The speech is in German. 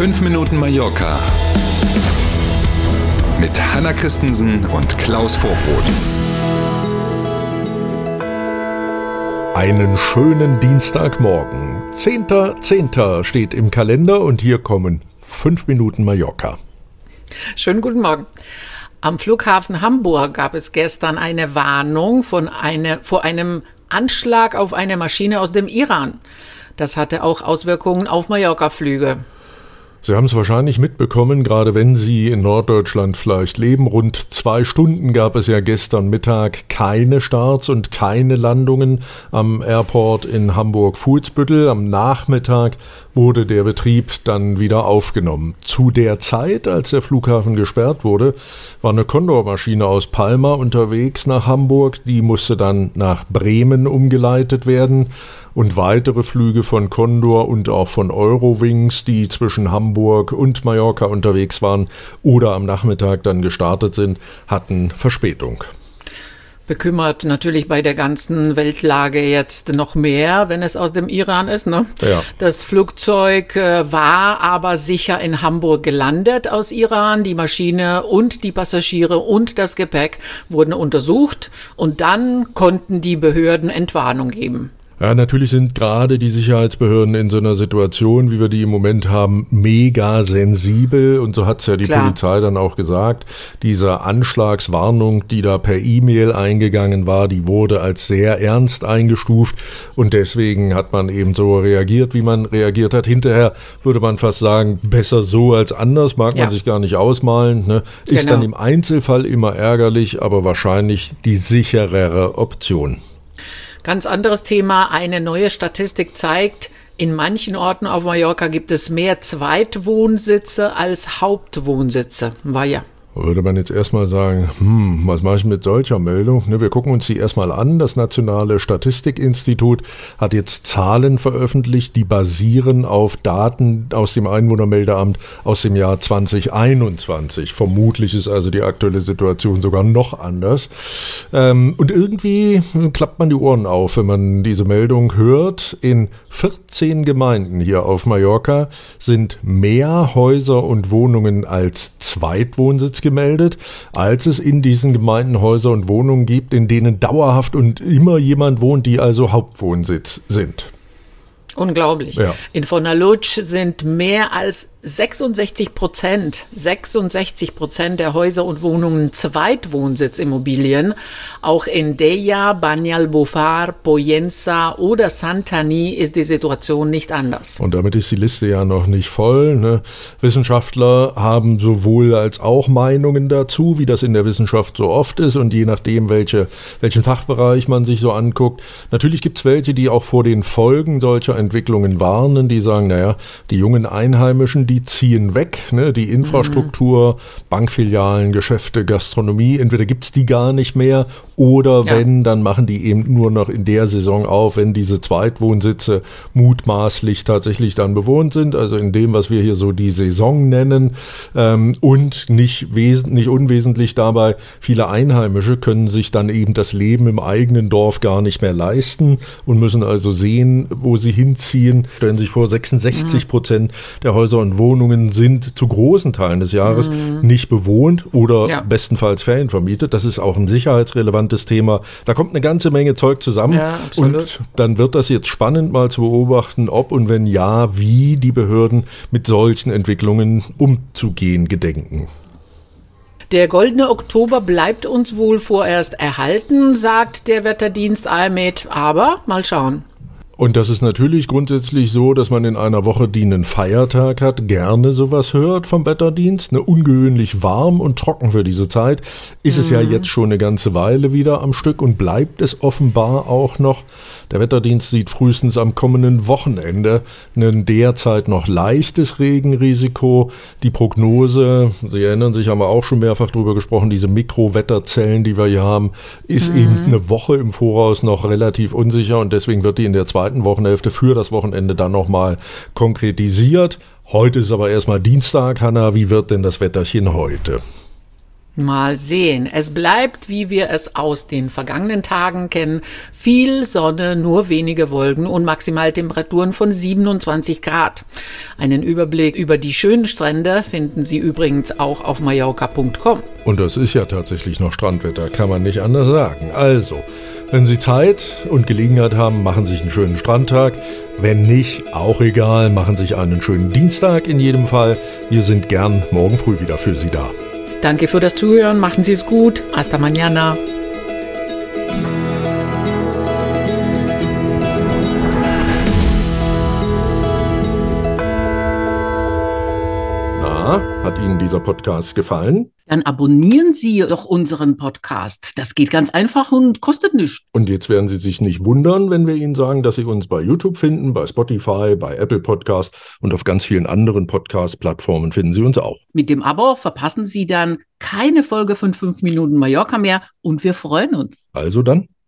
5 Minuten Mallorca mit Hanna Christensen und Klaus Vorbrot. Einen schönen Dienstagmorgen. 10.10. steht im Kalender und hier kommen 5 Minuten Mallorca. Schönen guten Morgen. Am Flughafen Hamburg gab es gestern eine Warnung von eine, vor einem Anschlag auf eine Maschine aus dem Iran. Das hatte auch Auswirkungen auf Mallorca-Flüge. Sie haben es wahrscheinlich mitbekommen, gerade wenn Sie in Norddeutschland vielleicht leben. Rund zwei Stunden gab es ja gestern Mittag keine Starts und keine Landungen am Airport in Hamburg-Fuhlsbüttel. Am Nachmittag wurde der Betrieb dann wieder aufgenommen. Zu der Zeit, als der Flughafen gesperrt wurde, war eine Condor-Maschine aus Palma unterwegs nach Hamburg. Die musste dann nach Bremen umgeleitet werden und weitere Flüge von Condor und auch von Eurowings, die zwischen Hamburg und Mallorca unterwegs waren oder am Nachmittag dann gestartet sind, hatten Verspätung bekümmert natürlich bei der ganzen Weltlage jetzt noch mehr, wenn es aus dem Iran ist. Ne? Ja. Das Flugzeug äh, war aber sicher in Hamburg gelandet aus Iran. Die Maschine und die Passagiere und das Gepäck wurden untersucht und dann konnten die Behörden Entwarnung geben. Ja, natürlich sind gerade die Sicherheitsbehörden in so einer Situation, wie wir die im Moment haben, mega sensibel. Und so hat's ja die Klar. Polizei dann auch gesagt. Diese Anschlagswarnung, die da per E-Mail eingegangen war, die wurde als sehr ernst eingestuft. Und deswegen hat man eben so reagiert, wie man reagiert hat. Hinterher würde man fast sagen, besser so als anders, mag ja. man sich gar nicht ausmalen. Ne? Ist genau. dann im Einzelfall immer ärgerlich, aber wahrscheinlich die sicherere Option. Ganz anderes Thema. Eine neue Statistik zeigt, in manchen Orten auf Mallorca gibt es mehr Zweitwohnsitze als Hauptwohnsitze. War ja würde man jetzt erstmal sagen, hm, was mache ich mit solcher Meldung? Ne, wir gucken uns die erstmal an. Das Nationale Statistikinstitut hat jetzt Zahlen veröffentlicht, die basieren auf Daten aus dem Einwohnermeldeamt aus dem Jahr 2021. Vermutlich ist also die aktuelle Situation sogar noch anders. Ähm, und irgendwie klappt man die Ohren auf, wenn man diese Meldung hört. In 14 Gemeinden hier auf Mallorca sind mehr Häuser und Wohnungen als Zweitwohnsitz gemeldet, als es in diesen Gemeinden Häuser und Wohnungen gibt, in denen dauerhaft und immer jemand wohnt, die also Hauptwohnsitz sind. Unglaublich. Ja. In Fornalutsch sind mehr als 66 Prozent, 66 Prozent der Häuser und Wohnungen Zweitwohnsitzimmobilien. Auch in Deja, Banyal Bufar, Poyensa oder Santani ist die Situation nicht anders. Und damit ist die Liste ja noch nicht voll. Ne? Wissenschaftler haben sowohl als auch Meinungen dazu, wie das in der Wissenschaft so oft ist und je nachdem, welche, welchen Fachbereich man sich so anguckt. Natürlich gibt es welche, die auch vor den Folgen solcher Entwicklungen warnen, die sagen, naja, die jungen Einheimischen, die ziehen weg. Ne? Die Infrastruktur, mhm. Bankfilialen, Geschäfte, Gastronomie, entweder gibt es die gar nicht mehr oder ja. wenn, dann machen die eben nur noch in der Saison auf, wenn diese Zweitwohnsitze mutmaßlich tatsächlich dann bewohnt sind, also in dem, was wir hier so die Saison nennen. Ähm, und nicht, nicht unwesentlich dabei, viele Einheimische können sich dann eben das Leben im eigenen Dorf gar nicht mehr leisten und müssen also sehen, wo sie hinziehen. Stellen sich vor, 66 Prozent der Häuser und Wohnungen sind zu großen Teilen des Jahres mhm. nicht bewohnt oder ja. bestenfalls ferienvermietet. Das ist auch ein sicherheitsrelevantes Thema. Da kommt eine ganze Menge Zeug zusammen. Ja, und dann wird das jetzt spannend mal zu beobachten, ob und wenn ja, wie die Behörden mit solchen Entwicklungen umzugehen gedenken. Der goldene Oktober bleibt uns wohl vorerst erhalten, sagt der Wetterdienst AMET, aber mal schauen. Und das ist natürlich grundsätzlich so, dass man in einer Woche, die einen Feiertag hat, gerne sowas hört vom Wetterdienst. Ne, ungewöhnlich warm und trocken für diese Zeit ist mhm. es ja mhm. jetzt schon eine ganze Weile wieder am Stück und bleibt es offenbar auch noch. Der Wetterdienst sieht frühestens am kommenden Wochenende ein derzeit noch leichtes Regenrisiko. Die Prognose, Sie erinnern sich, haben wir auch schon mehrfach drüber gesprochen, diese Mikrowetterzellen, die wir hier haben, ist mhm. eben eine Woche im Voraus noch relativ unsicher und deswegen wird die in der zweiten zweiten Wochenhälfte für das Wochenende dann nochmal konkretisiert. Heute ist aber erstmal Dienstag. Hanna, wie wird denn das Wetterchen heute? Mal sehen. Es bleibt, wie wir es aus den vergangenen Tagen kennen. Viel Sonne, nur wenige Wolken und Maximaltemperaturen von 27 Grad. Einen Überblick über die schönen Strände finden Sie übrigens auch auf mallorca.com. Und das ist ja tatsächlich noch Strandwetter, kann man nicht anders sagen. Also, wenn Sie Zeit und Gelegenheit haben, machen Sie sich einen schönen Strandtag. Wenn nicht, auch egal, machen Sie sich einen schönen Dienstag in jedem Fall. Wir sind gern morgen früh wieder für Sie da. Danke für das Zuhören, machen Sie es gut. Hasta mañana. Na, hat Ihnen dieser Podcast gefallen? Dann abonnieren Sie doch unseren Podcast. Das geht ganz einfach und kostet nichts. Und jetzt werden Sie sich nicht wundern, wenn wir Ihnen sagen, dass Sie uns bei YouTube finden, bei Spotify, bei Apple Podcast und auf ganz vielen anderen Podcast-Plattformen finden Sie uns auch. Mit dem Abo verpassen Sie dann keine Folge von 5 Minuten Mallorca mehr und wir freuen uns. Also dann,